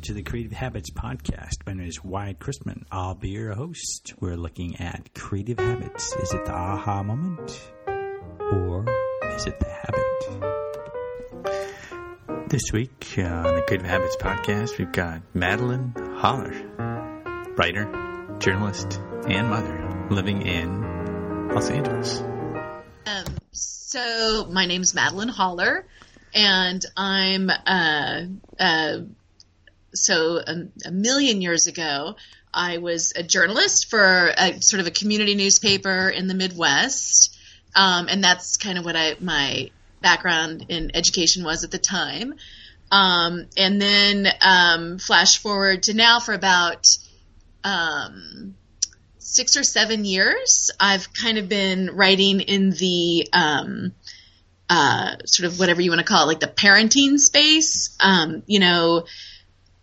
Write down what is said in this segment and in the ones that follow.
welcome to the Creative Habits Podcast. My name is Wyatt Christman. I'll be your host. We're looking at creative habits. Is it the aha moment or is it the habit? This week on the Creative Habits Podcast, we've got Madeline Holler, writer, journalist, and mother living in Los Angeles. Um, so my name's Madeline Holler, and I'm uh, uh, so a, a, million years ago. I was a journalist for a sort of a community newspaper in the Midwest, um, and that's kind of what I my background in education was at the time. Um, and then um, flash forward to now for about um, six or seven years, I've kind of been writing in the um, uh, sort of whatever you want to call it, like the parenting space. Um, you know,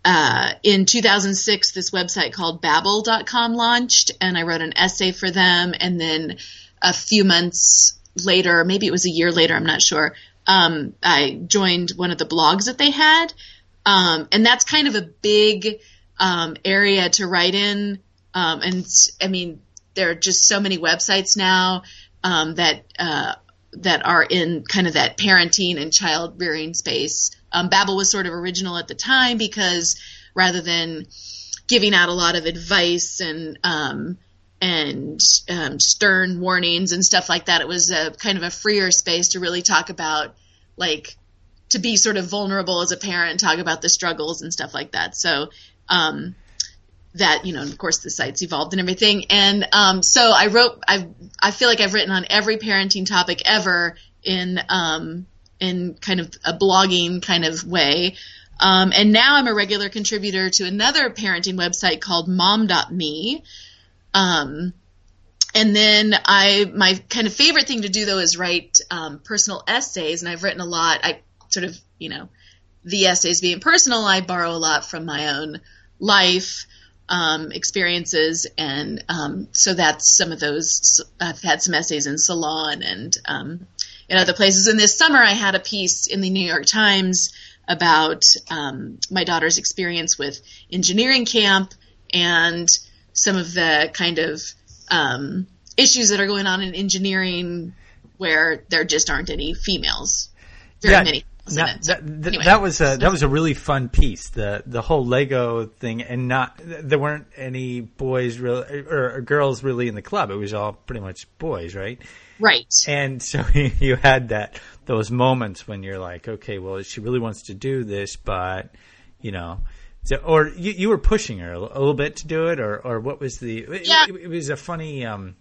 uh, in 2006, this website called Babble.com launched, and I wrote an essay for them. And then a few months later, maybe it was a year later, I'm not sure, um, I joined one of the blogs that they had. Um, and that's kind of a big um, area to write in. Um, and I mean, there are just so many websites now um, that uh, that are in kind of that parenting and child rearing space. Um, Babble was sort of original at the time because rather than giving out a lot of advice and um, and um, stern warnings and stuff like that, it was a kind of a freer space to really talk about like to be sort of vulnerable as a parent and talk about the struggles and stuff like that. So um, that you know, of course, the site's evolved and everything. And um, so I wrote. I I feel like I've written on every parenting topic ever in um, in kind of a blogging kind of way. Um, and now I'm a regular contributor to another parenting website called Mom.me. Um, and then I my kind of favorite thing to do though is write um, personal essays, and I've written a lot. I sort of you know the essays being personal, I borrow a lot from my own life um, experiences, and um, so that's some of those. I've had some essays in Salon and um, in other places. And this summer, I had a piece in the New York Times about um, my daughter's experience with engineering camp and some of the kind of um, issues that are going on in engineering where there just aren't any females. Very yeah. many that, anyway. that, was a that was a really fun piece. The the whole Lego thing, and not there weren't any boys really or, or, girls really in the club. It was all pretty much boys, right? Right. And so you had that those moments when you're like, okay, well, she really wants to do this, but you know. So, or you, you were pushing her a, little bit to do it, or, or what was the? Yeah. It, it was a funny. Um,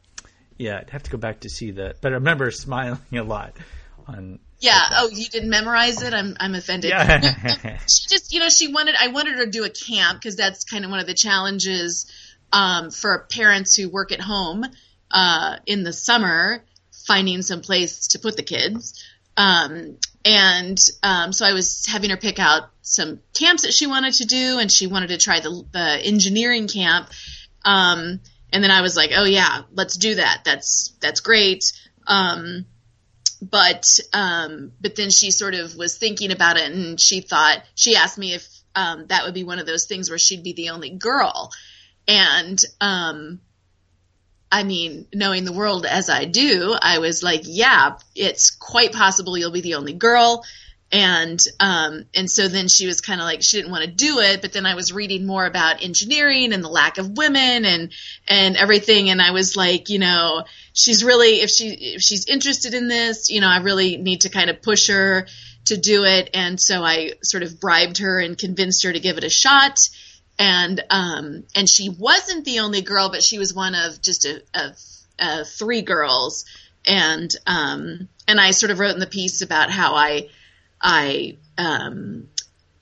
yeah, I'd have to go back to see that, but I remember smiling a lot on yeah. Oh, you didn't memorize it. I'm I'm offended. Yeah. she just, you know, she wanted. I wanted her to do a camp because that's kind of one of the challenges um, for parents who work at home uh, in the summer, finding some place to put the kids. Um, and um, so I was having her pick out some camps that she wanted to do, and she wanted to try the the engineering camp. Um, and then I was like, oh yeah, let's do that. That's that's great. Um, but um, but then she sort of was thinking about it, and she thought she asked me if um, that would be one of those things where she'd be the only girl, and um, I mean, knowing the world as I do, I was like, yeah, it's quite possible you'll be the only girl. And um, and so then she was kind of like she didn't want to do it, but then I was reading more about engineering and the lack of women and and everything, and I was like, you know, she's really if she if she's interested in this, you know, I really need to kind of push her to do it. And so I sort of bribed her and convinced her to give it a shot. And um, and she wasn't the only girl, but she was one of just a, a three girls. And um, and I sort of wrote in the piece about how I I um,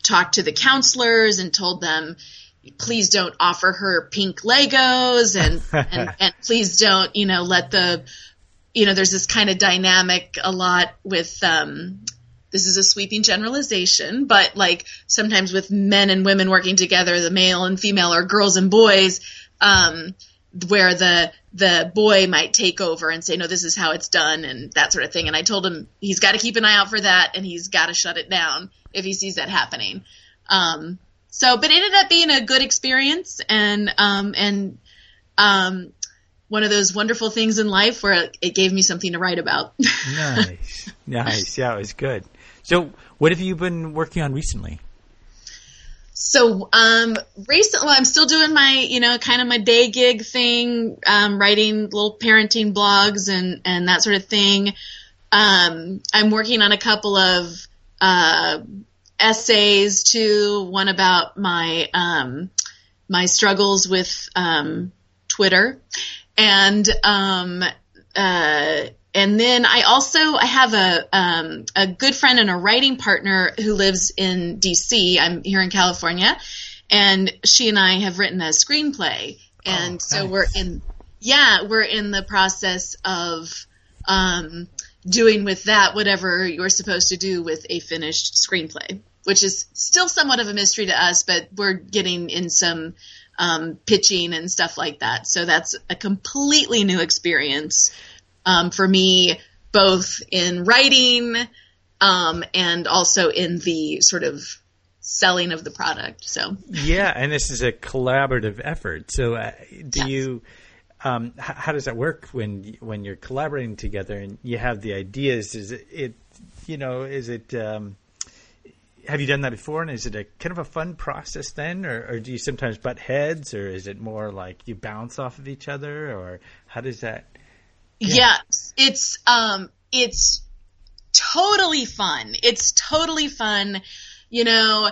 talked to the counselors and told them please don't offer her pink Legos and, and, and please don't, you know, let the, you know, there's this kind of dynamic a lot with, um, this is a sweeping generalization, but like sometimes with men and women working together, the male and female or girls and boys, um, where the the boy might take over and say, no, this is how it's done and that sort of thing. And I told him he's got to keep an eye out for that and he's got to shut it down if he sees that happening. Um, So, but it ended up being a good experience and, um, and, um, one of those wonderful things in life where it gave me something to write about. nice. Nice. Yeah, it was good. So, what have you been working on recently? So, um, recently, I'm still doing my, you know, kind of my day gig thing, um, writing little parenting blogs and, and that sort of thing. Um, I'm working on a couple of, uh, essays too. One about my, um, my struggles with, um, Twitter and, um, uh, and then I also I have a um, a good friend and a writing partner who lives in D.C. I'm here in California, and she and I have written a screenplay, and Oh, so nice. we're in yeah we're in the process of um, doing with that whatever you're supposed to do with a finished screenplay, which is still somewhat of a mystery to us, but we're getting in some um, pitching and stuff like that. So that's a completely new experience um, for me, both in writing um, and also in the sort of selling of the product. So Yeah, and this is a collaborative effort. So, uh, do Yes. you? Um, h- how does that work when when you're collaborating together and you have the ideas? Is it, it you know, is it? Um, have you done that before? And is it a kind of a fun process then, or, or do you sometimes butt heads, or is it more like you bounce off of each other, or how does that? Yeah, it's um, it's totally fun. It's totally fun. You know,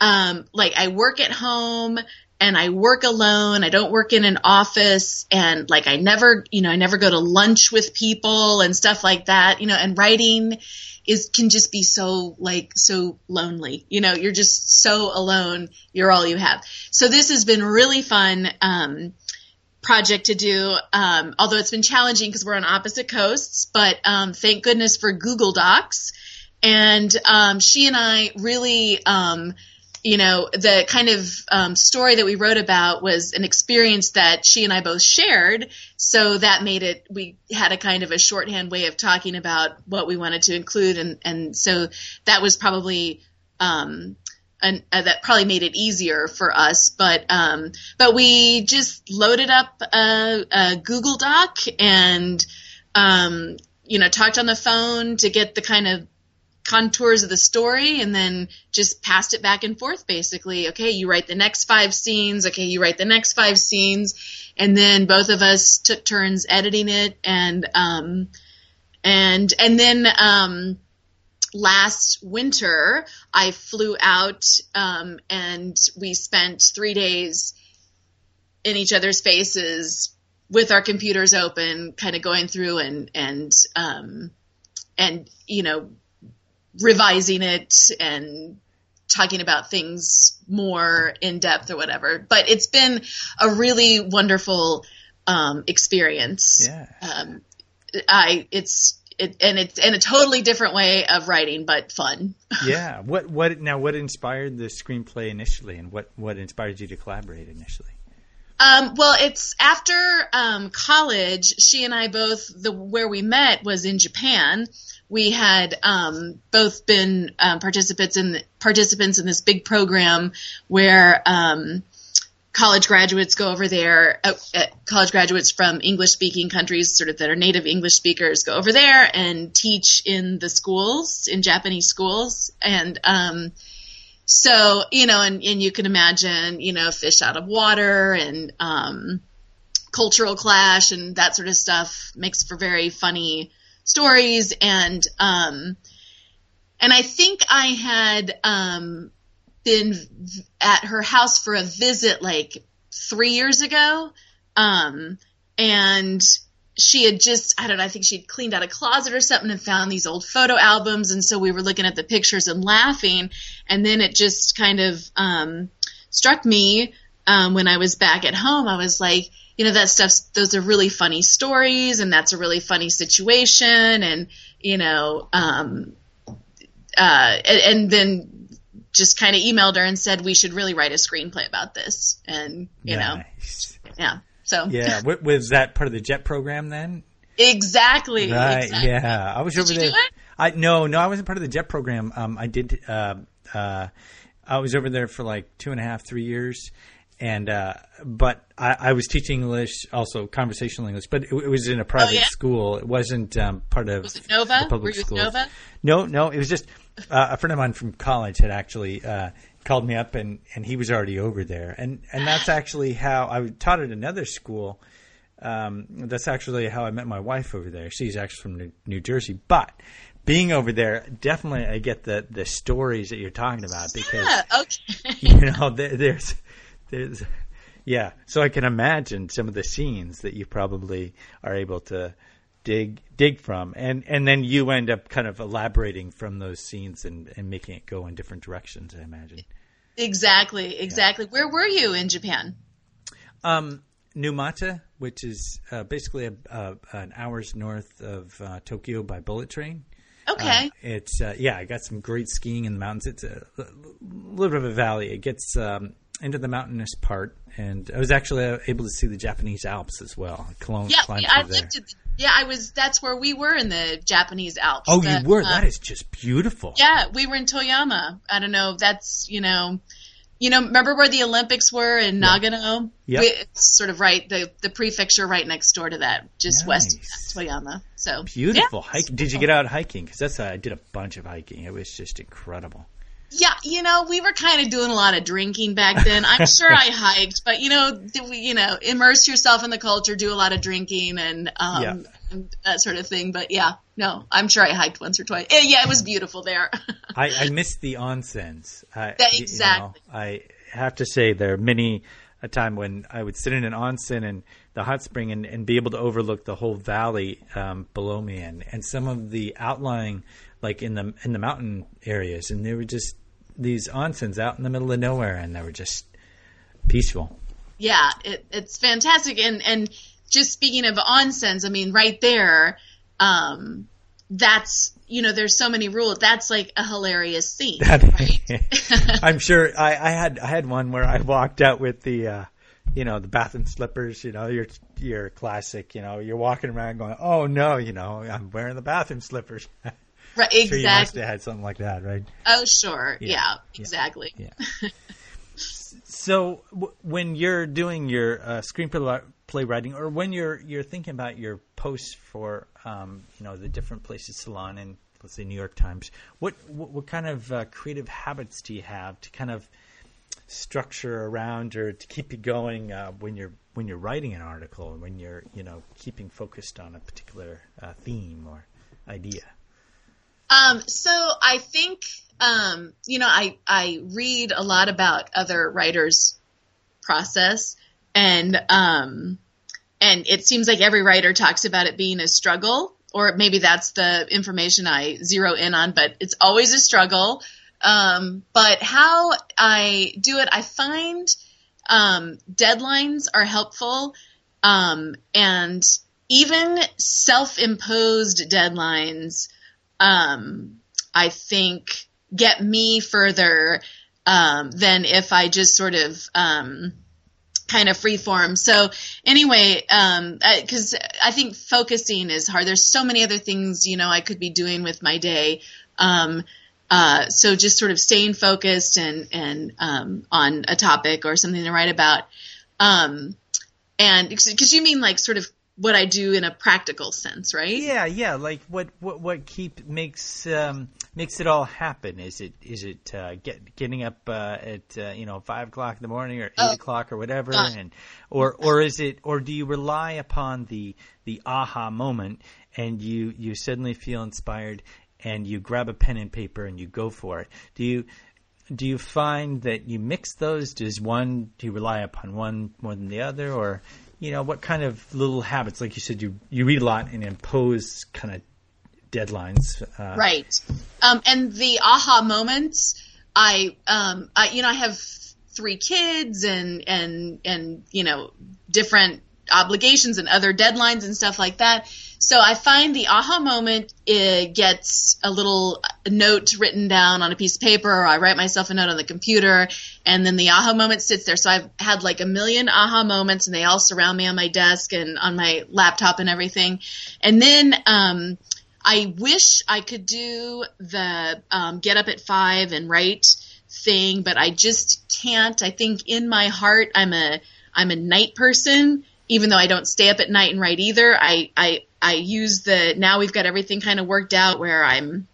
um, like I work at home and I work alone. I don't work in an office and like I never, you know, I never go to lunch with people and stuff like that, you know, and writing is can just be so like so lonely. You know, you're just so alone. You're all you have. So this has been really fun. Um, project to do, um, although it's been challenging because we're on opposite coasts, but um, thank goodness for Google Docs. And um, she and I really, um, you know, the kind of um, story that we wrote about was an experience that she and I both shared. So that made it, we had a kind of a shorthand way of talking about what we wanted to include. And, and so that was probably, um, and uh, that probably made it easier for us. But um, but we just loaded up a, a Google Doc and um, you know talked on the phone to get the kind of contours of the story and then just passed it back and forth basically okay you write the next five scenes okay you write the next five scenes and then both of us took turns editing it and um and and then um last winter, I flew out um, and we spent three days in each other's faces with our computers open, kind of going through and and um, and you know revising it and talking about things more in depth or whatever. But it's been a really wonderful um, experience. Yeah. Um, I it's it, and it's in a totally different way of writing, but fun. Yeah. What what now? What inspired the screenplay initially, and what what inspired you to collaborate initially? Um, well, it's after um, college. She and I both the where we met was in Japan. We had um, both been um, participants in participants in this big program where um, college graduates go over there. Uh, uh, college graduates from English speaking countries, sort of that are native English speakers, go over there and teach in the schools in Japanese schools and. Um, so you know and, and you can imagine you know fish out of water and um, cultural clash and that sort of stuff makes for very funny stories and um, and i think i had um, been at her house for a visit like three years ago. Um, and she had just I don't know I think she had cleaned out a closet or something and found these old photo albums. And so we were looking at the pictures and laughing. And then it just kind of um, struck me um, when I was back at home I was like you know that stuff's those are really funny stories and that's a really funny situation. And you know um, uh, and, and then just kind of emailed her and said we should really write a screenplay about this and you know yeah so Yeah. Wa- was that part of the JET program then? exactly Right. exactly. Yeah. I was Did over there. I no, no, I wasn't part of the JET program. Um, I did. Uh, uh, I was over there for like two and a half, three years, and uh, but I, I was teaching English, also conversational English, but it, it was in a private yeah? school. It wasn't um, part of Was it Nova? the public Were you. Nova? No, no, it was just uh, a friend of mine from college had actually uh, called me up, and, and he was already over there, and and that's actually how I taught at another school. Um, that's actually how I met my wife over there. She's actually from New, New Jersey, but being over there, definitely I get the the stories that you're talking about because Yeah, okay. you know there, there's there's yeah so i can imagine some of the scenes that you probably are able to dig dig from and and then you end up kind of elaborating from those scenes and and making it go in different directions i imagine exactly, exactly. Where were you in Japan? um numata which is uh, basically a, uh, an hours north of uh, tokyo by bullet train Okay. Uh, it's uh, yeah, I got some great skiing in the mountains. It's a, a little bit of a valley. It gets um, into the mountainous part, and I was actually able to see the Japanese Alps as well. Clone, yeah, I through there. lived. Yeah, I was. That's where we were in the Japanese Alps. Oh, The, you were. uh, that is just beautiful. Yeah, we were in Toyama. I don't know. That's you know, you know. Remember where the Olympics were in Nagano? Yep. We, it's sort of right the the prefecture right next door to that, just west of Toyama. So Beautiful yeah. hiking. Did you get out hiking? Because that's I did a bunch of hiking. It was just incredible. Yeah, you know, we were kind of doing a lot of drinking back then. I'm sure I hiked, but you know, we, you know, immerse yourself in the culture, do a lot of drinking and um Yeah. and that sort of thing. But yeah, no, I'm sure I hiked once or twice. Eh, Yeah, it was beautiful there. I, I missed the onsens. I, Yeah, you know, exactly. I have to say there are many a time when I would sit in an onsen and the hot spring and, and be able to overlook the whole valley um, below me and, and some of the outlying like in the in the mountain areas and they were just these onsens out in the middle of nowhere and they were just peaceful. yeah, it, it's fantastic. And and just speaking of onsens, I mean, right there, um, that's you know, there's so many rules. That's like a hilarious scene, right? I'm sure I, I had I had one where I walked out with the uh, you know the bathroom slippers. You know your your classic. You know you're walking around going, oh no, you know I'm wearing the bathroom slippers. right, sure you must exactly. have had something like that, right? Oh, sure. Yeah, Yeah, yeah. exactly. Yeah. So w- when you're doing your uh, screenplay writing, or when you're you're thinking about your posts for um, you know the different places, Salon and let's say New York Times, what what, what kind of uh, creative habits do you have to kind of structure around or to keep you going uh, when you're when you're writing an article and when you're you know keeping focused on a particular uh, theme or idea? Um, so I think, um, you know, I, I read a lot about other writers' process and, um, and it seems like every writer talks about it being a struggle, or maybe that's the information I zero in on, but it's always a struggle. Um, but how I do it, I find, um, deadlines are helpful. Um, and even self-imposed deadlines, um, I think get me further um, than if I just sort of um, kind of freeform. So anyway, because I think focusing is hard. There's so many other things you know I could be doing with my day. Um, uh, so just sort of staying focused and and um, on a topic or something to write about. Um, and because you mean like sort of what I do in a practical sense, right? Yeah, yeah. Like what what what keep makes um, makes it all happen? Is it is it uh, get getting up uh, at uh, you know five o'clock in the morning or eight Oh. o'clock or whatever, Uh. and or or is it or do you rely upon the the aha moment and you you suddenly feel inspired and you grab a pen and paper and you go for it? Do you do you find that you mix those? Does one do you rely upon one more than the other, or you know what kind of little habits? Like you said, you you read a lot and impose kind of deadlines. Uh, Right. Um, and the aha moments, I, um, I, you know, I have three kids and, and, and, you know, different obligations and other deadlines and stuff like that. So I find the aha moment gets a little note written down on a piece of paper, or I write myself a note on the computer, and then the aha moment sits there. So I've had like a million aha moments, and they all surround me on my desk and on my laptop and everything. And then um, I wish I could do the um, get up at five and write thing, but I just can't. I think in my heart, I'm a I'm a night person, even though I don't stay up at night and write either. I I I use the now we've got everything kind of worked out where I'm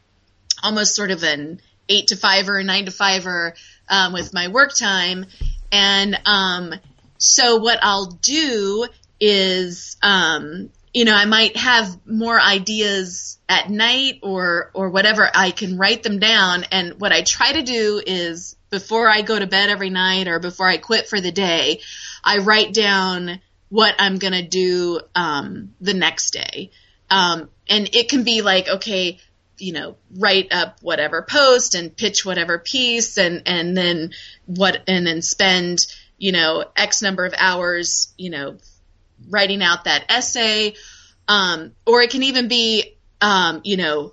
almost sort of an eight to five or a nine to five or um, with my work time, and um, so what I'll do is um, you know, I might have more ideas at night or or whatever. I can write them down, and what I try to do is before I go to bed every night or before I quit for the day, I write down what I'm gonna do um, the next day, um, and it can be like okay. You know, write up whatever post and pitch whatever piece, and and then what, and then spend you know X number of hours, you know, writing out that essay, um, or it can even be, um, you know,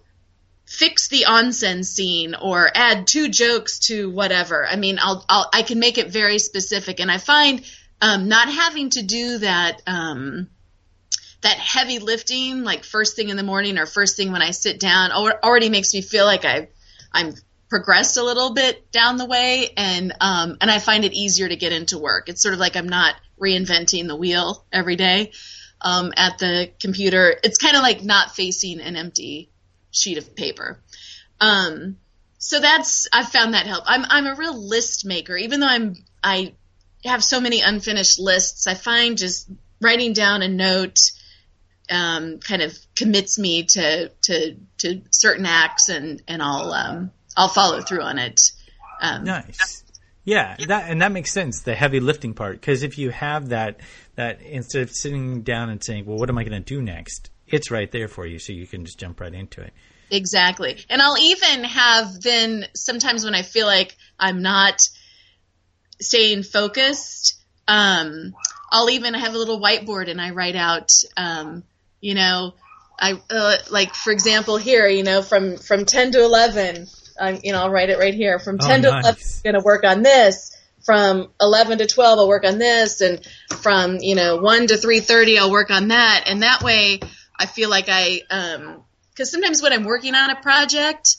fix the onsen scene or add two jokes to whatever. I mean, I'll, I'll I can make it very specific, and I find um, not having to do that. Um, that heavy lifting, like first thing in the morning or first thing when I sit down, already makes me feel like I, I'm progressed a little bit down the way, and um, and I find it easier to get into work. It's sort of like I'm not reinventing the wheel every day um, at the computer. It's kind of like not facing an empty sheet of paper. Um, so that's I've found that help. I'm I'm a real list maker, even though I'm I have so many unfinished lists. I find just writing down a note um, kind of commits me to to to certain acts, and and I'll um, I'll follow through on it. Um, nice. Yeah, that and that makes sense. The heavy lifting part, because if you have that, that instead of sitting down and saying, "Well, what am I going to do next?" It's right there for you, so you can just jump right into it. Exactly, and I'll even have then sometimes when I feel like I'm not staying focused, um, I'll even have a little whiteboard and I write out, um, you know, I uh, like for example here, you know, from from ten to eleven I'm, you know, I'll write it right here. From 10 oh, to nice. 11, I'm going to work on this. From 11 to 12, I'll work on this. And from, you know, 1 to 3.30, I'll work on that. And that way, I feel like I, um, cause sometimes when I'm working on a project,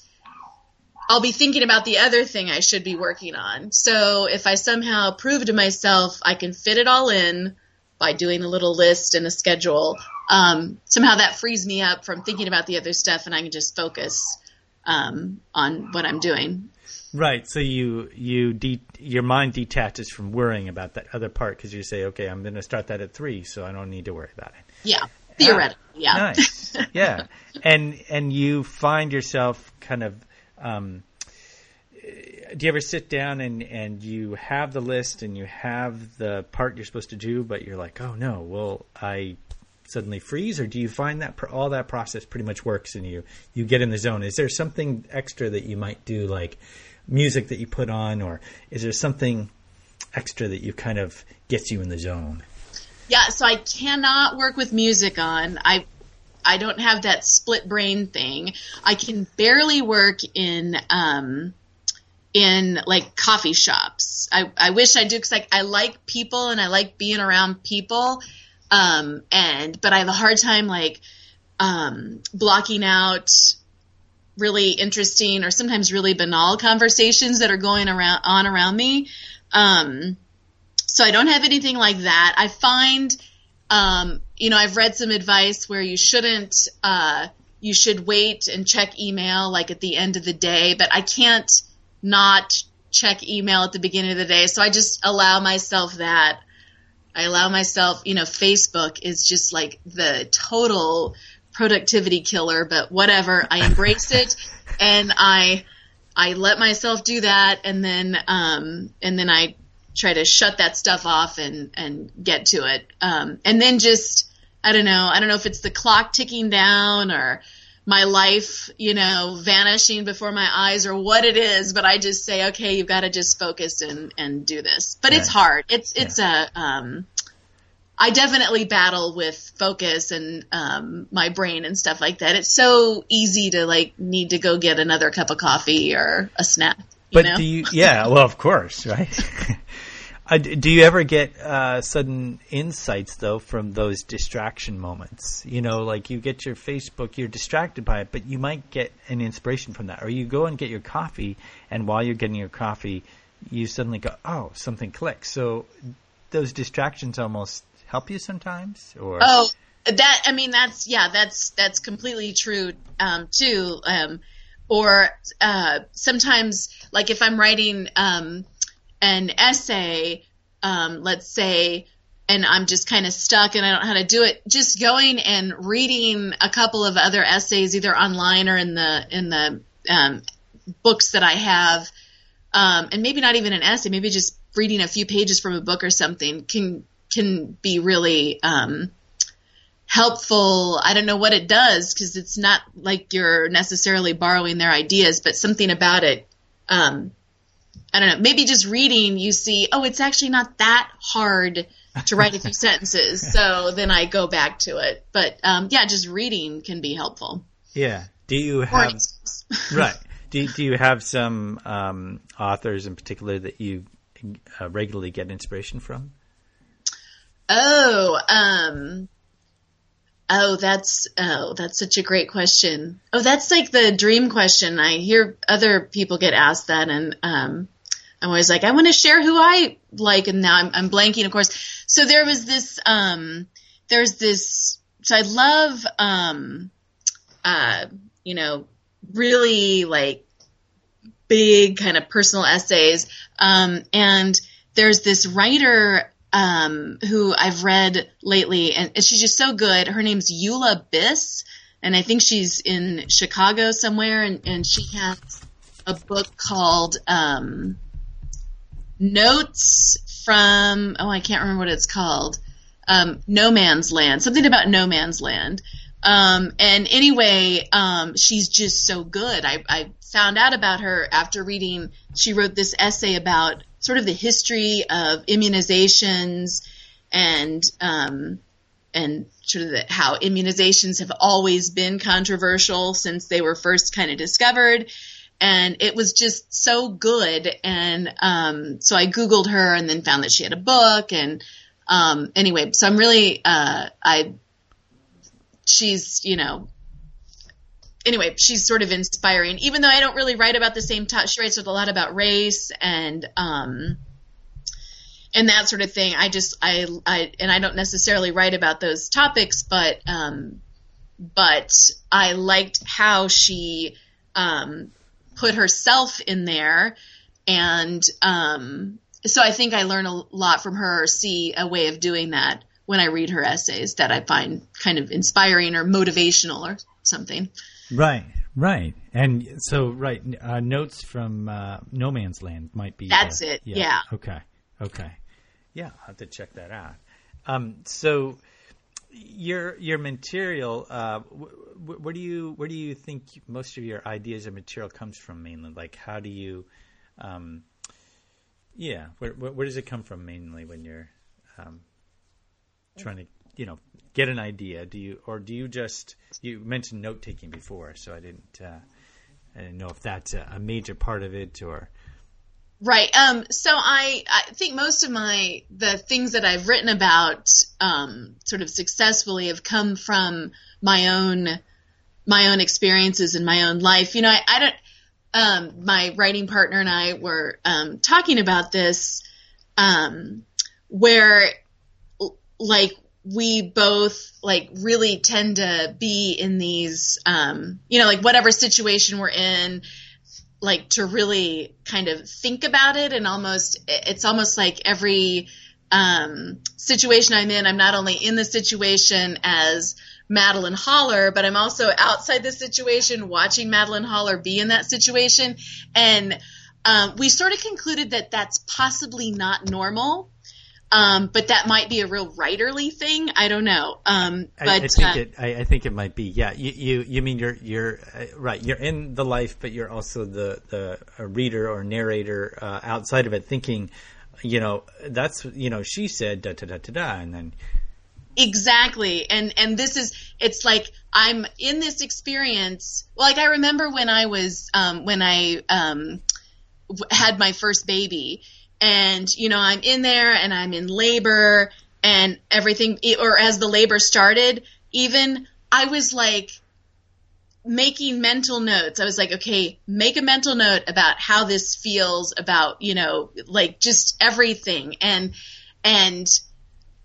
I'll be thinking about the other thing I should be working on. So if I somehow prove to myself I can fit it all in by doing a little list and a schedule, um, somehow that frees me up from thinking about the other stuff and I can just focus um, on what I'm doing. Right. So you you de- your mind detaches from worrying about that other part because you say, okay, I'm going to start that at three, so I don't need to worry about it. Yeah. Theoretically, ah, yeah. Nice. yeah. And and you find yourself kind of. Um, do you ever sit down and, and you have the list and you have the part you're supposed to do, but you're like, oh no, well, I suddenly freeze, or do you find that all that process pretty much works and you you get in the zone? Is there something extra that you might do, like music that you put on, or is there something extra that you kind of gets you in the zone? Yeah, so I cannot work with music on. I I don't have that split brain thing. I can barely work in um, in like coffee shops. I, I wish I do because I, I like people and I like being around people um, and but I have a hard time like um, blocking out really interesting or sometimes really banal conversations that are going around on around me. Um, so I don't have anything like that. I find, um, you know, I've read some advice where you shouldn't, uh, you should wait and check email like at the end of the day, but I can't not check email at the beginning of the day. So I just allow myself that. I allow myself, you know, Facebook is just like the total productivity killer, but whatever. I embrace it and I I let myself do that and then um and then I try to shut that stuff off and and get to it. Um and then just I don't know, I don't know if it's the clock ticking down or my life, you know, vanishing before my eyes or what it is, but I just say, okay, you've got to just focus and, and do this. But it's hard. It's, it's yeah. a, um, I definitely battle with focus and um, my brain and stuff like that. It's so easy to like need to go get another cup of coffee or a snack. but know? do you? Yeah, well, of course, right. Uh, do you ever get uh, sudden insights though from those distraction moments? You know, like you get your Facebook, you're distracted by it, but you might get an inspiration from that, or you go and get your coffee, and while you're getting your coffee, you suddenly go, "Oh, something clicks." So those distractions almost help you sometimes, or oh, that I mean, that's yeah, that's that's completely true um, too. Um, or uh, sometimes, like if I'm writing. Um, an essay, um, let's say, and I'm just kind of stuck and I don't know how to do it, just going and reading a couple of other essays, either online or in the in the um, books that I have, um, and maybe not even an essay, maybe just reading a few pages from a book or something can can be really um, helpful. I don't know what it does because it's not like you're necessarily borrowing their ideas, but something about it um, I don't know, maybe just reading, you see, oh, it's actually not that hard to write a few sentences. So then I go back to it. But um, yeah, just reading can be helpful. Yeah. Do you have right? Do do you have some um, authors in particular that you uh, regularly get inspiration from? Oh, um, oh, that's oh, that's such a great question. Oh, that's like the dream question. I hear other people get asked that, and um, I'm always like, I want to share who I like, and now I'm, I'm blanking, of course. So there was this, um, there's this. So I love, um, uh, you know, really like big kind of personal essays. Um, and there's this writer um, who I've read lately, and she's just so good. Her name's Eula Biss, and I think she's in Chicago somewhere, and, and she has a book called um, notes from oh I can't remember what it's called. Um, no Man's Land, something about No Man's Land. Um, and anyway, um, she's just so good. I, I, found out about her after reading. She wrote this essay about sort of the history of immunizations and um, and sort of the, how immunizations have always been controversial since they were first kind of discovered and it was just so good. And um, so I Googled her and then found that she had a book. And um, anyway, so I'm really, uh, I, she's, you know, anyway, she's sort of inspiring, even though I don't really write about the same topic. She writes with a lot about race and, um, and that sort of thing. I just, I, I, and I don't necessarily write about those topics, but, um, but I liked how she, um, put herself in there and um, so I think I learn a lot from her, or see a way of doing that when I read her essays that I find kind of inspiring or motivational or something. Right, right. And so, right, uh, notes from uh, No Man's Land might be. That's the, it, yeah. yeah. Okay, okay. Yeah, I'll have to check that out. Um, so, your your material uh, where do you where do you think most of your ideas and material comes from mainly? Like how do you um, yeah where, where does it come from mainly when you're um, trying to you know get an idea? Do you or do you just you mentioned note taking before so i didn't uh, i didn't know if that's a, a major part of it or Right. Um, so I, I think most of my the things that I've written about um, sort of successfully have come from my own my own experiences in my own life. You know, I, I don't. Um, my writing partner and I were um, talking about this, um, where like we both like really tend to be in these, um, you know, like whatever situation we're in like to really kind of think about it and almost it's almost like every um, situation I'm in, I'm not only in the situation as Madeline Holler, but I'm also outside the situation watching Madeline Holler be in that situation. And um, we sort of concluded that that's possibly not normal. Um, but that might be a real writerly thing. I don't know. Um, but I, I think uh, it. I, I, think it might be. Yeah. You. You, you mean you're you're uh, right. You're in the life, but you're also the the reader or narrator uh, outside of it, thinking, you know, that's you know, she said da da da da da, and then exactly. And and this is it's like I'm in this experience. Like I remember when I was um, when I um, had my first baby and you know I'm in there and I'm in labor and everything or as the labor started even I was like making mental notes. I was like, okay, make a mental note about how this feels about, you know, like just everything and and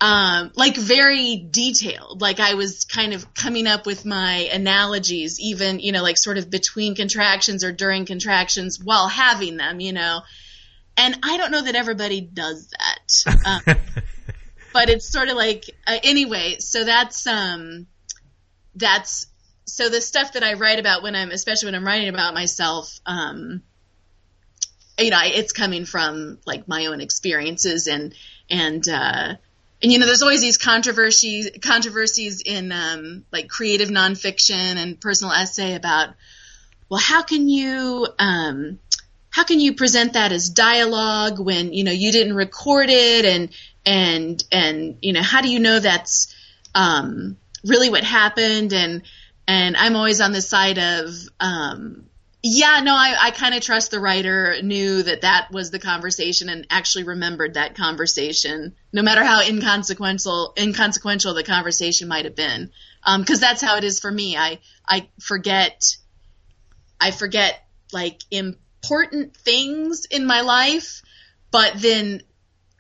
um, like very detailed. Like I was kind of coming up with my analogies, even, you know, like sort of between contractions or during contractions while having them, you know. And I don't know that everybody does that. Um, but it's sort of like, uh, anyway, so that's, um, that's, so the stuff that I write about when I'm, especially when I'm writing about myself, um, you know, it's coming from like my own experiences and, and, uh, and you know, there's always these controversies controversies in um, like creative nonfiction and personal essay about, well, how can you um, how can you present that as dialogue when you know you didn't record it and and and you know how do you know that's um, really what happened and and I'm always on the side of um, yeah, no, I, I kind of trust the writer knew that that was the conversation and actually remembered that conversation, no matter how inconsequential inconsequential the conversation might have been. Because um, that's how it is for me. I I forget, I forget like important things in my life, but then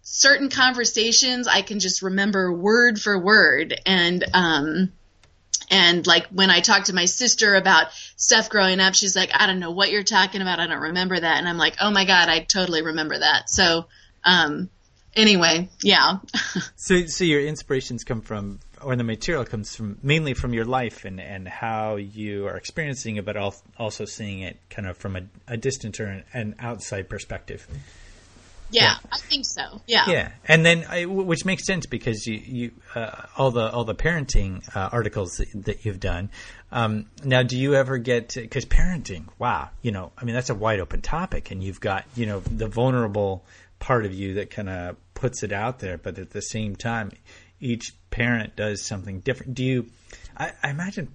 certain conversations I can just remember word for word and. um and like when I talk to my sister about stuff growing up, she's like, I don't know what you're talking about. I don't remember that. And I'm like, oh my God, I totally remember that. So, um, anyway, yeah. so, so your inspirations come from, or the material comes from mainly from your life and, and how you are experiencing it, but also seeing it kind of from a, a distant or an outside perspective. Yeah, yeah, I think so. Yeah. Yeah, and then I, which makes sense because you you uh, all the all the parenting uh, articles that, that, you've done. Um, now, do you ever get because parenting? Wow, you know, I mean that's a wide open topic, and you've got you know the vulnerable part of you that kind of puts it out there, but at the same time, each parent does something different. Do you? I, I imagine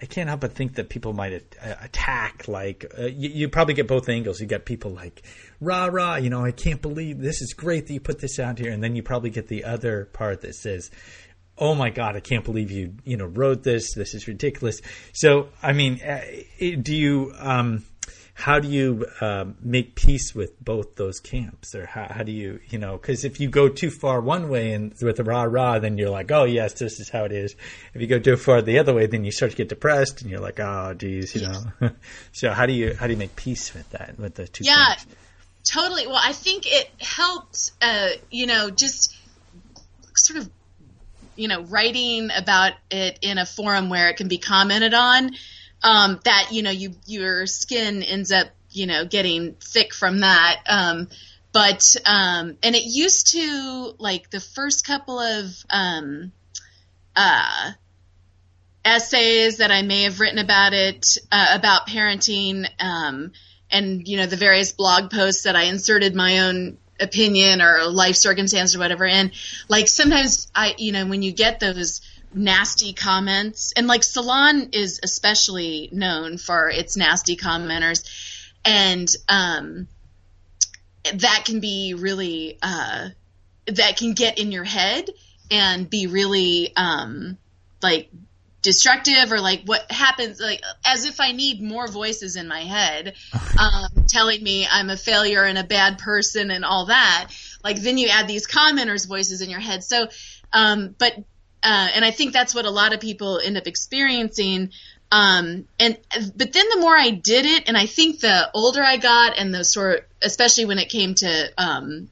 I can't help but think that people might uh, attack. Like uh, you, you, probably get both angles. You get people like rah rah. You know, I can't believe this is great that you put this out here, and then you probably get the other part that says, "Oh my God, I can't believe you you know wrote this. This is ridiculous." So, I mean, uh, do you? Um, how do you uh, make peace with both those camps? Or how, how do you you know because if you go too far one way and with the rah rah then you're like oh yes this is how it is. If you go too far the other way then you start to get depressed and you're like oh geez you know? So how do you how do you make peace with that with the two yeah camps? totally. Well i think it helped uh, you know just sort of you know writing about it in a forum where it can be commented on um, that you know you your skin ends up you know getting thick from that. Um, but um, and it used to like the first couple of um, uh, essays that I may have written about it uh, about parenting um, and you know the various blog posts that I inserted my own opinion or life circumstance or whatever and like sometimes I you know when you get those nasty comments. And like salon is especially known for its nasty commenters. And um that can be really uh that can get in your head and be really um like destructive or like what happens like as if i need more voices in my head um, telling me i'm a failure and a bad person and all that. Like then you add these commenters voices in your head. So um, but uh, and I think that's what a lot of people end up experiencing. Um, and but then the more I did it, and I think the older I got, and the sort, especially when it came to um,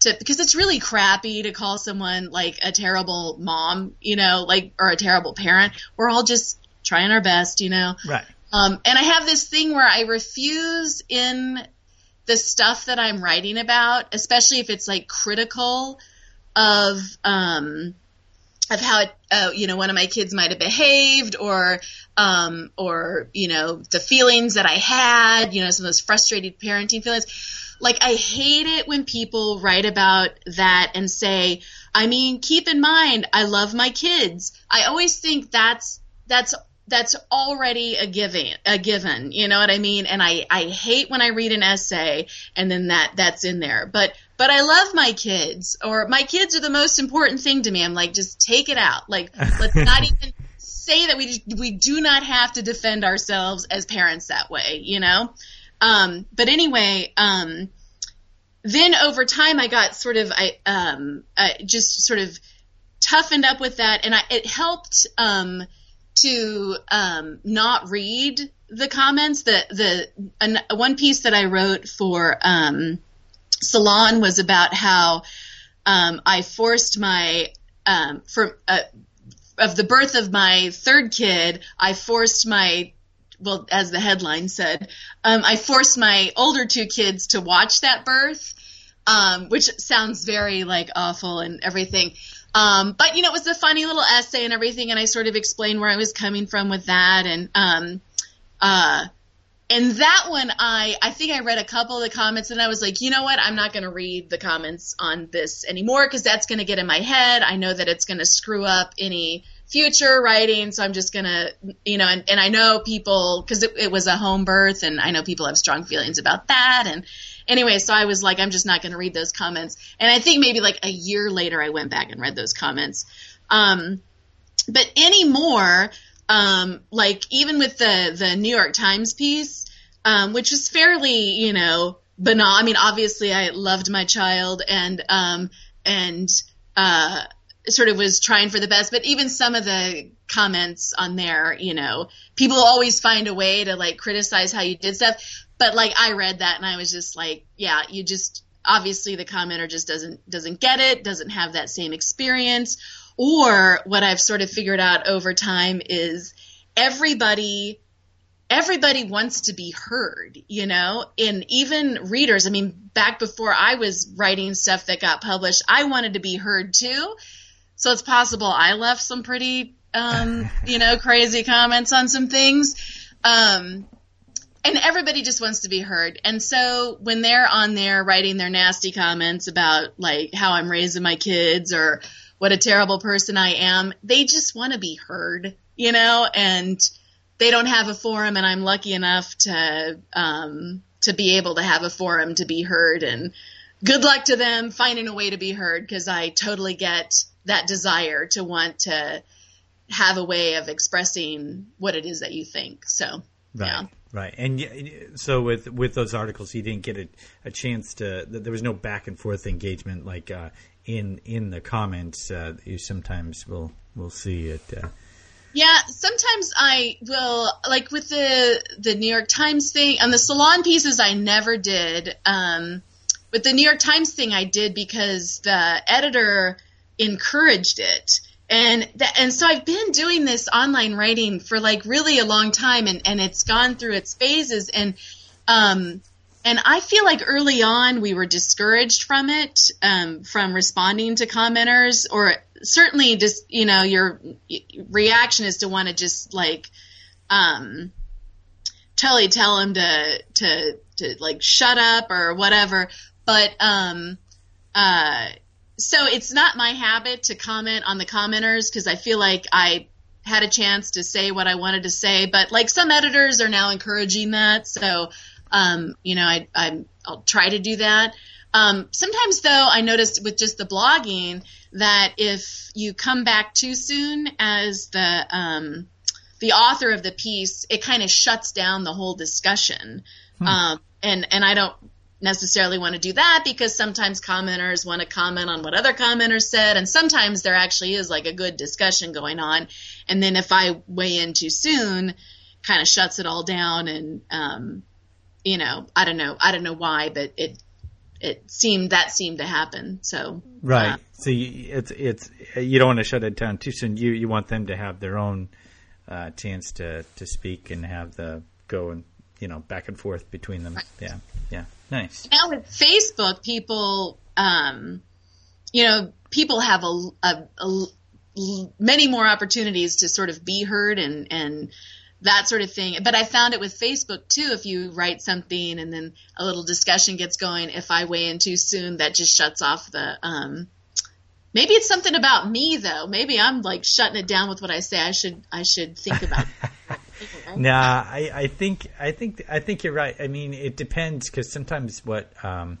to because it's really crappy to call someone like a terrible mom, you know, like or a terrible parent. We're all just trying our best, you know. Right. Um, and I have this thing where I refuse in the stuff that I'm writing about, especially if it's like critical of um, of how it, uh, you know one of my kids might have behaved or um, or you know the feelings that I had you know some of those frustrated parenting feelings. Like I hate it when people write about that and say I mean keep in mind I love my kids. I always think that's that's that's already a given a given you know what I mean? And I I hate when I read an essay and then that that's in there. But but I love my kids, or my kids are the most important thing to me. I'm like, just take it out. Like, let's not even say that we we do not have to defend ourselves as parents that way, you know. Um, but anyway, um, then over time, I got sort of I um, I just sort of toughened up with that, and I, it helped um, to um, not read the comments. The the an, one piece that I wrote for um, Salon was about how um, I forced my um, for uh, of the birth of my third kid, I forced my well, as the headline said, um, I forced my older two kids to watch that birth, um, which sounds very like awful and everything. Um, but you know, it was a funny little essay and everything, and I sort of explained where I was coming from with that, and um, uh, and that one, I I think I read a couple of the comments, and I was like, you know what, I'm not going to read the comments on this anymore because that's going to get in my head. I know that it's going to screw up any future writing, so I'm just gonna, you know, and, and I know people because it, it was a home birth, and I know people have strong feelings about that, and anyway, so I was like, I'm just not going to read those comments. And I think maybe like a year later, I went back and read those comments. Um, but anymore, um, like even with the the New York Times piece, um, which is fairly, you know, banal. I mean, obviously, I loved my child and um, and uh, sort of was trying for the best. But even some of the comments on there, you know, people always find a way to like criticize how you did stuff but like I read that and I was just like, yeah, you just obviously the commenter just doesn't doesn't get it, doesn't have that same experience. Or what I've sort of figured out over time is everybody everybody wants to be heard, you know? And even readers, I mean, back before I was writing stuff that got published, I wanted to be heard too. So it's possible I left some pretty um, you know, crazy comments on some things. Um, and everybody just wants to be heard. And so when they're on there writing their nasty comments about like how I'm raising my kids or what a terrible person I am, they just want to be heard, you know, and they don't have a forum and I'm lucky enough to um to be able to have a forum to be heard and good luck to them finding a way to be heard because I totally get that desire to want to have a way of expressing what it is that you think. So, right. yeah. Right, and so with with those articles, you didn't get a, a chance to. There was no back and forth engagement like uh, in in the comments. Uh, you sometimes will will see it. Uh, yeah, sometimes I will like with the the New York Times thing and the salon pieces. I never did. Um, with the New York Times thing, I did because the editor encouraged it and that, and so I've been doing this online writing for like really a long time, and and it's gone through its phases, and um, and I feel like early on we were discouraged from it, um, from responding to commenters, or certainly just you know your reaction is to want to just like um, totally tell them to to to like shut up or whatever, but um, uh so it's not my habit to comment on the commenters because I feel like I had a chance to say what I wanted to say, but like some editors are now encouraging that, so um, you know I, I will try to do that. Um, sometimes though, I noticed with just the blogging that if you come back too soon as the um, the author of the piece, it kind of shuts down the whole discussion. Hmm. Um, and and I don't necessarily want to do that because sometimes commenters want to comment on what other commenters said and sometimes there actually is like a good discussion going on and then if i weigh in too soon kind of shuts it all down and um, you know i don't know i don't know why but it it seemed that seemed to happen so. Right. Uh, so you, it's it's you don't want to shut it down too soon. You you want them to have their own uh, chance to to speak and have the go and you know back and forth between them. Right. yeah. Yeah. Nice. Now with Facebook, people, um, you know, people have a, a, a, many more opportunities to sort of be heard and and that sort of thing. But I found it with Facebook too. If you write something and then a little discussion gets going, if I weigh in too soon, that just shuts off the. Um, maybe it's something about me though. Maybe I'm like shutting it down with what I say. I should I should think about. nah, I, I think I think I think you're right. I mean, it depends because sometimes what um,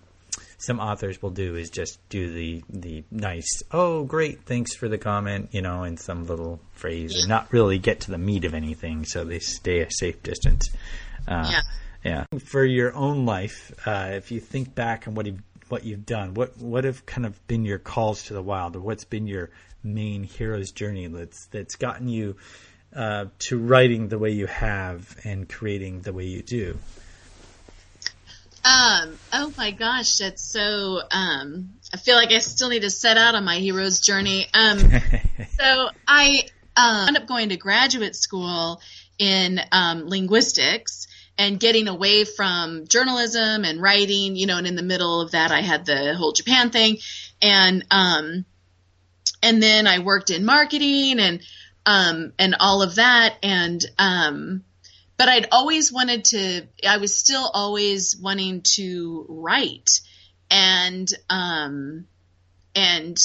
some authors will do is just do the the nice, oh great, thanks for the comment, you know, in some little phrase, and not really get to the meat of anything, so they stay a safe distance. Uh, Yeah. yeah. For your own life, uh, if you think back on what you've what you've done, what what have kind of been your calls to the wild, or what's been your main hero's journey that's that's gotten you uh, to writing the way you have and creating the way you do. Um, oh my gosh, that's so, um, I feel like I still need to set out on my hero's journey. Um, so I, um, ended up going to graduate school in, um, linguistics and getting away from journalism and writing, you know, and in the middle of that I had the whole Japan thing and, um, and then I worked in marketing and, um, and all of that and, um, but I'd always wanted to, I was still always wanting to write. And, um, and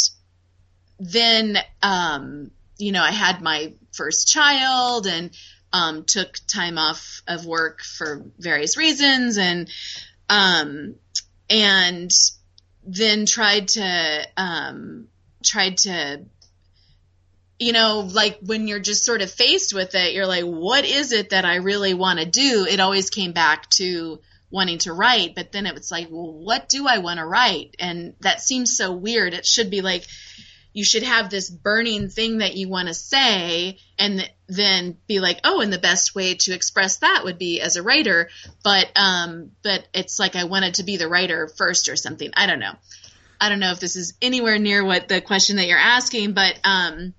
then, um, you know, I had my first child and, um, took time off of work for various reasons and, um, and then tried to, um, tried to you know, like when you're just sort of faced with it, you're like, what is it that I really want to do? It always came back to wanting to write, but then it was like, well, what do I want to write? And that seems so weird. It should be like, you should have this burning thing that you want to say and th- then be like, oh, and the best way to express that would be as a writer. But, um, but it's like I wanted to be the writer first or something. I don't know. I don't know if this is anywhere near what the question that you're asking, but, um,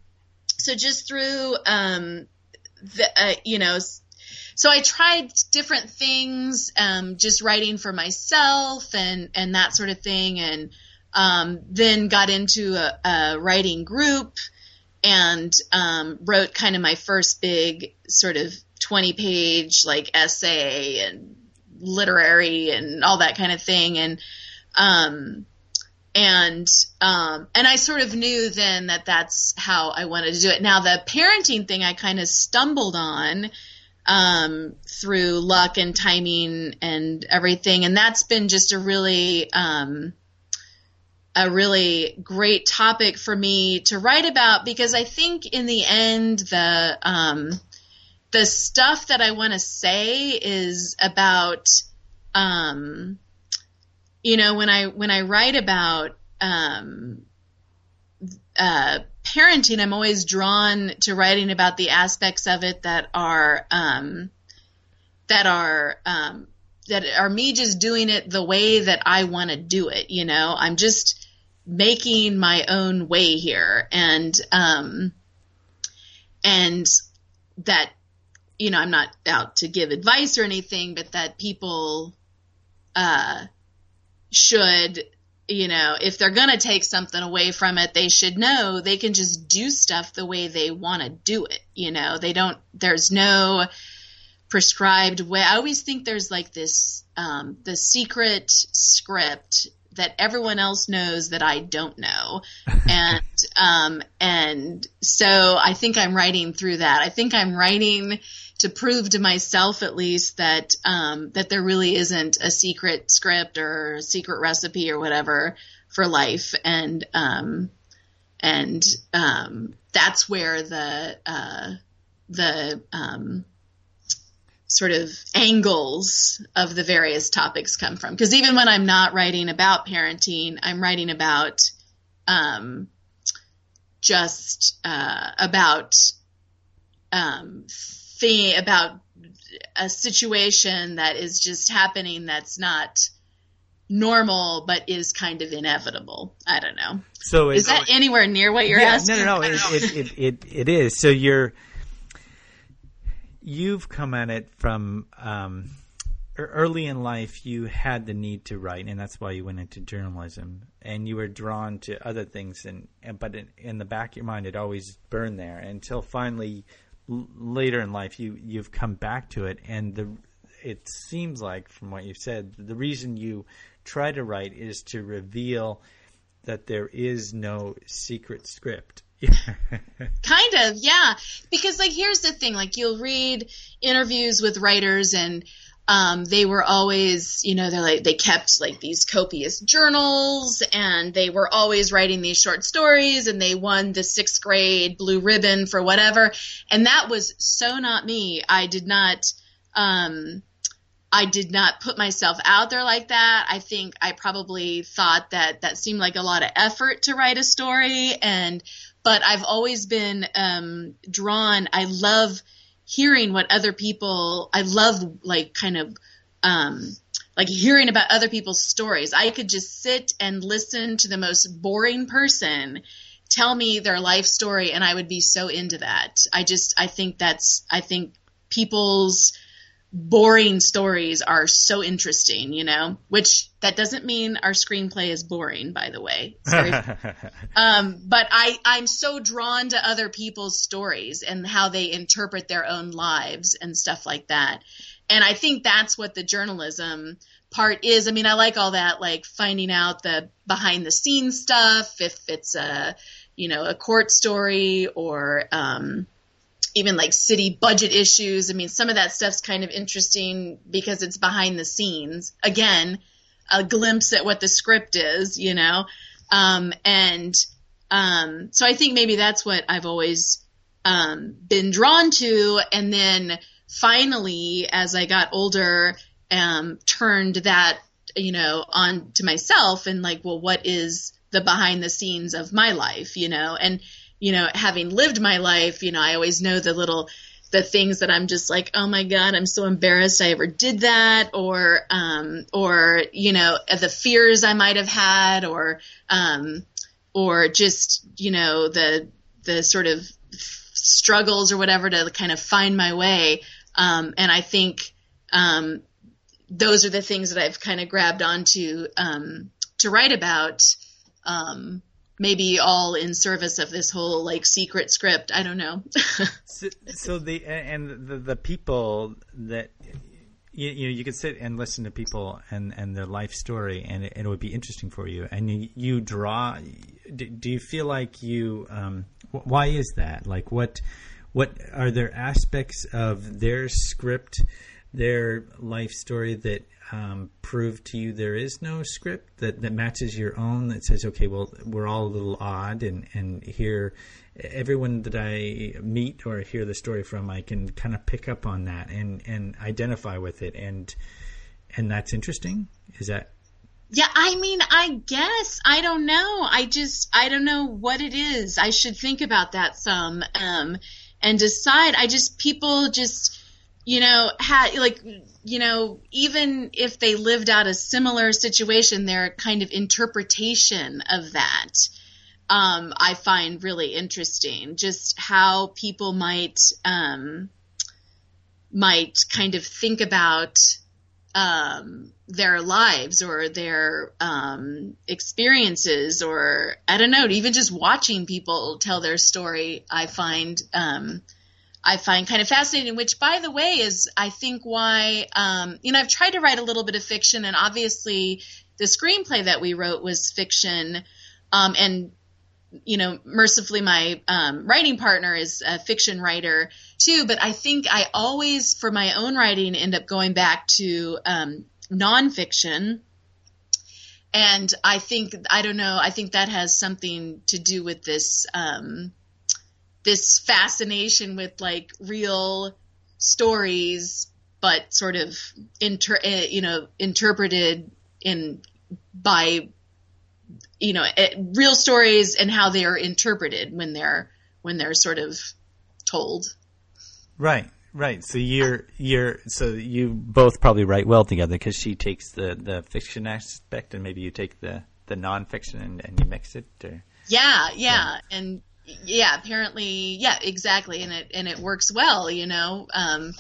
so just through um, the, uh, you know so i tried different things um, just writing for myself and and that sort of thing and um, then got into a, a writing group and um, wrote kind of my first big sort of 20 page like essay and literary and all that kind of thing and um, and um, and I sort of knew then that that's how I wanted to do it. Now the parenting thing I kind of stumbled on um, through luck and timing and everything, and that's been just a really um, a really great topic for me to write about because I think in the end the um, the stuff that I want to say is about um, you know when i when i write about um, uh, parenting i'm always drawn to writing about the aspects of it that are um, that are um, that are me just doing it the way that i want to do it you know? I'm just making my own way here. And um, and that you know i'm not out to give advice or anything but that people uh should you know if they're going to take something away from it they should know they can just do stuff the way they want to do it you know? They don't there's no prescribed way. I always think there's like this um, the secret script that everyone else knows that i don't know. And um, and so i think i'm writing through that. I think i'm writing to prove to myself at least that um, that there really isn't a secret script or secret recipe or whatever for life, and um, and um, that's where the uh, the um, sort of angles of the various topics come from. Because even when I'm not writing about parenting, I'm writing about um, just uh, about um, about a situation that is just happening that's not normal but is kind of inevitable. I don't know. So Is that anywhere near what you're yeah, asking? No, no, no. It, it, it, it, is. So you're you've come at it from um, early in life. You had the need to write, and that's why you went into journalism. And you were drawn to other things, and, and but in, in the back of your mind, it always burned there until finally l- later in life you you've come back to it, and the it seems like from what you've said, the reason you try to write is to reveal that there is no secret script. Kind of, yeah. Because like here's the thing, like you'll read interviews with writers and um, they were always, you know, they're like they kept like these copious journals, and they were always writing these short stories, and they won the sixth grade blue ribbon for whatever, and that was so not me. I did not. Um, I did not put myself out there like that. I think I probably thought that that seemed like a lot of effort to write a story, and but I've always been um, drawn. I love hearing what other people. I love like kind of um, like hearing about other people's stories. I could just sit and listen to the most boring person tell me their life story, and I would be so into that. I just I think that's I think people's boring stories are so interesting, you know, which that doesn't mean our screenplay is boring, by the way. um, but I, I'm so drawn to other people's stories and how they interpret their own lives and stuff like that. And I think that's what the journalism part is. I mean, I like all that, like finding out the behind the scenes stuff, if it's a, you know, a court story or, um, even like city budget issues. I mean, some of that stuff's kind of interesting because it's behind the scenes. Again, a glimpse at what the script is, you know? Um, and um, so I think maybe that's what I've always um, been drawn to. And then finally, as I got older, um, turned that, you know, on to myself and like, well, what is the behind the scenes of my life, you know? And you know, having lived my life, you know, I always know the little the things that I'm just like, oh my god, I'm so embarrassed I ever did that, or um, or you know, the fears I might have had, or um, or just you know the the sort of struggles or whatever to kind of find my way. Um, and I think um, those are the things that I've kind of grabbed onto um, to write about. Um, maybe all in service of this whole like secret script. I don't know. so, so, the and the the people that you, you know you could sit and listen to people and and their life story and it, it would be interesting for you and you, you draw. Do, do, you feel like you? Um, why is that? Like what? What are there aspects of their script, their life story that um, prove to you there is no script that, that matches your own that says, okay, well, we're all a little odd, and, and here, everyone that I meet or hear the story from, I can kind of pick up on that and, and identify with it, and and that's interesting. Is that? Yeah, I mean, I guess I don't know. I just I don't know what it is. I should think about that some um, and decide. I just people just you know, had like, you know, even if they lived out a similar situation, their kind of interpretation of that, um, I find really interesting. Just how people might um, might kind of think about um, their lives or their um, experiences, or I don't know, even just watching people tell their story, I find um, I find kind of fascinating, which, by the way, is I think why, um, you know, I've tried to write a little bit of fiction, and obviously the screenplay that we wrote was fiction. Um, and, you know, mercifully, my um, writing partner is a fiction writer too, but I think I always, for my own writing, end up going back to um, nonfiction. And I think, I don't know, I think that has something to do with this. This fascination with like real stories, but sort of inter, eh, you know, interpreted in by you know eh, real stories and how they are interpreted when they're when they're sort of told. Right, right. So you're you're so you both probably write well together because she takes the the fiction aspect and maybe you take the the nonfiction and, and you mix it. Or, yeah, yeah, yeah, and yeah, apparently, yeah, exactly, and it and it works well. You know, um,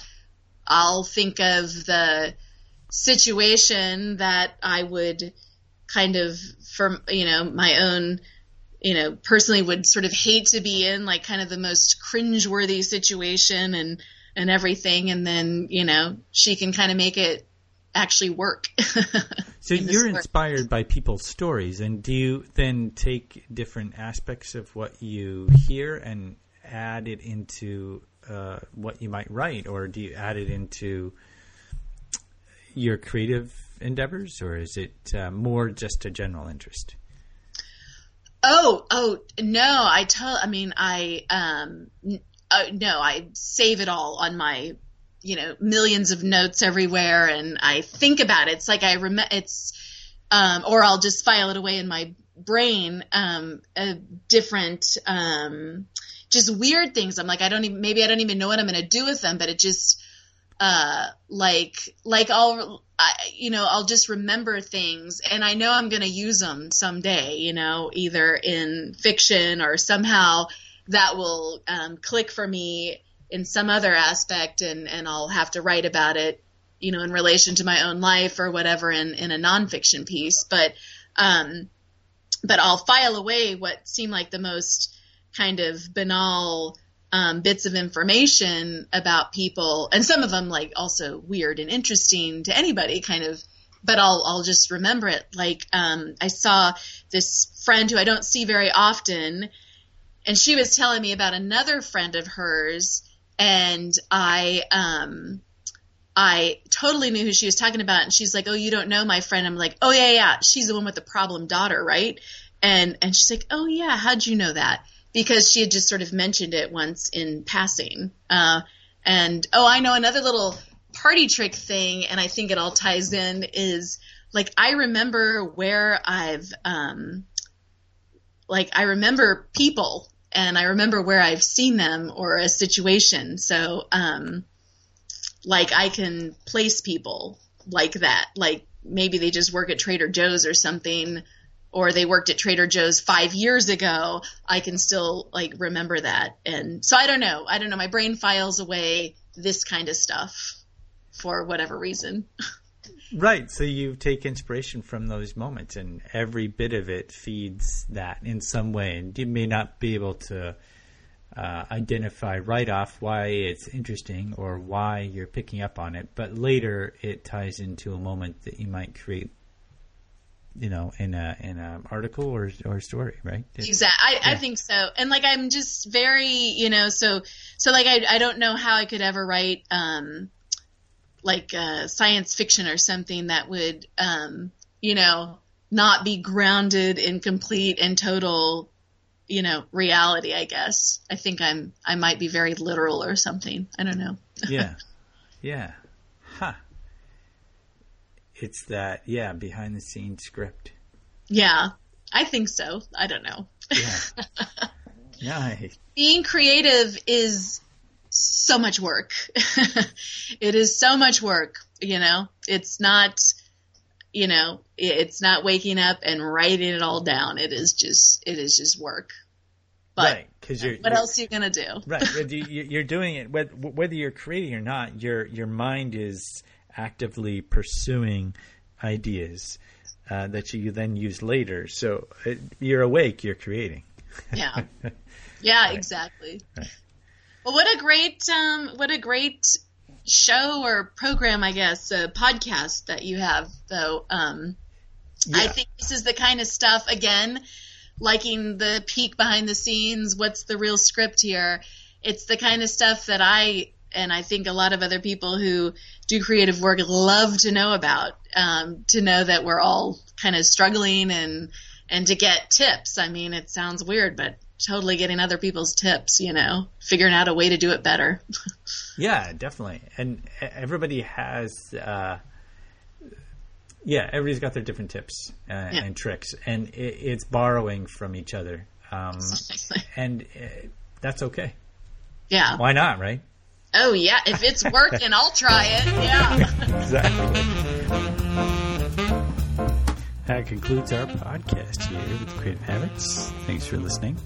I'll think of the situation that I would kind of, from you know, my own, you know, personally would sort of hate to be in, like kind of the most cringeworthy situation and and everything, and then you know, she can kind of make it actually work. so you're inspired by people's stories, and do you then take different aspects of what you hear and add it into uh, what you might write, or do you add it into your creative endeavors, or is it uh, more just a general interest? Oh, oh no! I tell. I mean, I um, uh, no, I save it all on my, you know, millions of notes everywhere, and I think about it. It's like I remember. It's, um, or I'll just file it away in my brain. Um, different, um, just weird things. I'm like, I don't even. Maybe I don't even know what I'm going to do with them, but it just uh, like like I'll I, you know I'll just remember things and I know I'm going to use them someday you know either in fiction or somehow that will um, click for me in some other aspect and and I'll have to write about it you know in relation to my own life or whatever in in a nonfiction piece but um but I'll file away what seem like the most kind of banal um, bits of information about people, and some of them like also weird and interesting to anybody, kind of. But I'll I'll just remember it. Like um, I saw this friend who I don't see very often, and she was telling me about another friend of hers, and I um, I totally knew who she was talking about, and she's like, "Oh, you don't know my friend?" I'm like, "Oh yeah, yeah, she's the one with the problem daughter, right?" And and she's like, "Oh yeah, how'd you know that?" because she had just sort of mentioned it once in passing. Uh, and oh, I know another little party trick thing, and I think it all ties in is like I remember where I've um, like I remember people and I remember where I've seen them or a situation. So um, like I can place people like that. Like maybe they just work at Trader Joe's or something or they worked at Trader Joe's five years ago, I can still like remember that. And so I don't know. I don't know. My brain files away this kind of stuff for whatever reason. Right. So you take inspiration from those moments, and every bit of it feeds that in some way. And you may not be able to uh, identify right off why it's interesting or why you're picking up on it, but later it ties into a moment that you might create you know in a in a article or or story right exactly I, yeah. I think so and like i'm just very you know so so like i, I don't know how i could ever write um like uh, science fiction or something that would um you know not be grounded in complete and total you know reality i guess i think i'm i might be very literal or something i don't know yeah yeah huh it's that yeah behind the scenes script. Yeah, I think so. I don't know. Yeah. nice. Being creative is so much work. it is so much work. You know, it's not. You know, it's not waking up and writing it all down. It is just, it is just work. But right, because you're. What you're, else are you gonna do? right, you're doing it whether you're creating or not. Your your mind is actively pursuing ideas uh, that you then use later. So it, you're awake, you're creating. yeah, yeah, right. exactly. Right. Well, what a great, um, what a great show or program, I guess, a podcast that you have, though. Um, yeah. I think this is the kind of stuff again, liking the peek behind the scenes. What's the real script here? It's the kind of stuff that I and I think a lot of other people who do creative work love to know about. Um, to know that we're all kind of struggling and and to get tips. I mean, it sounds weird, but totally getting other people's tips. You know, figuring out a way to do it better. yeah, definitely. And everybody has. Uh, yeah, everybody's got their different tips uh, yeah. and tricks, and it, it's borrowing from each other, um, and uh, that's okay. Yeah, why not, right? Oh yeah, if it's working, I'll try it. Yeah. exactly. That concludes our podcast here with Creative Habits. Thanks for listening.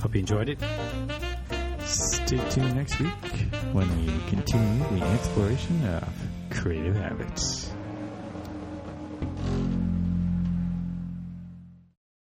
Hope you enjoyed it. Stay tuned next week when we continue the exploration of creative habits.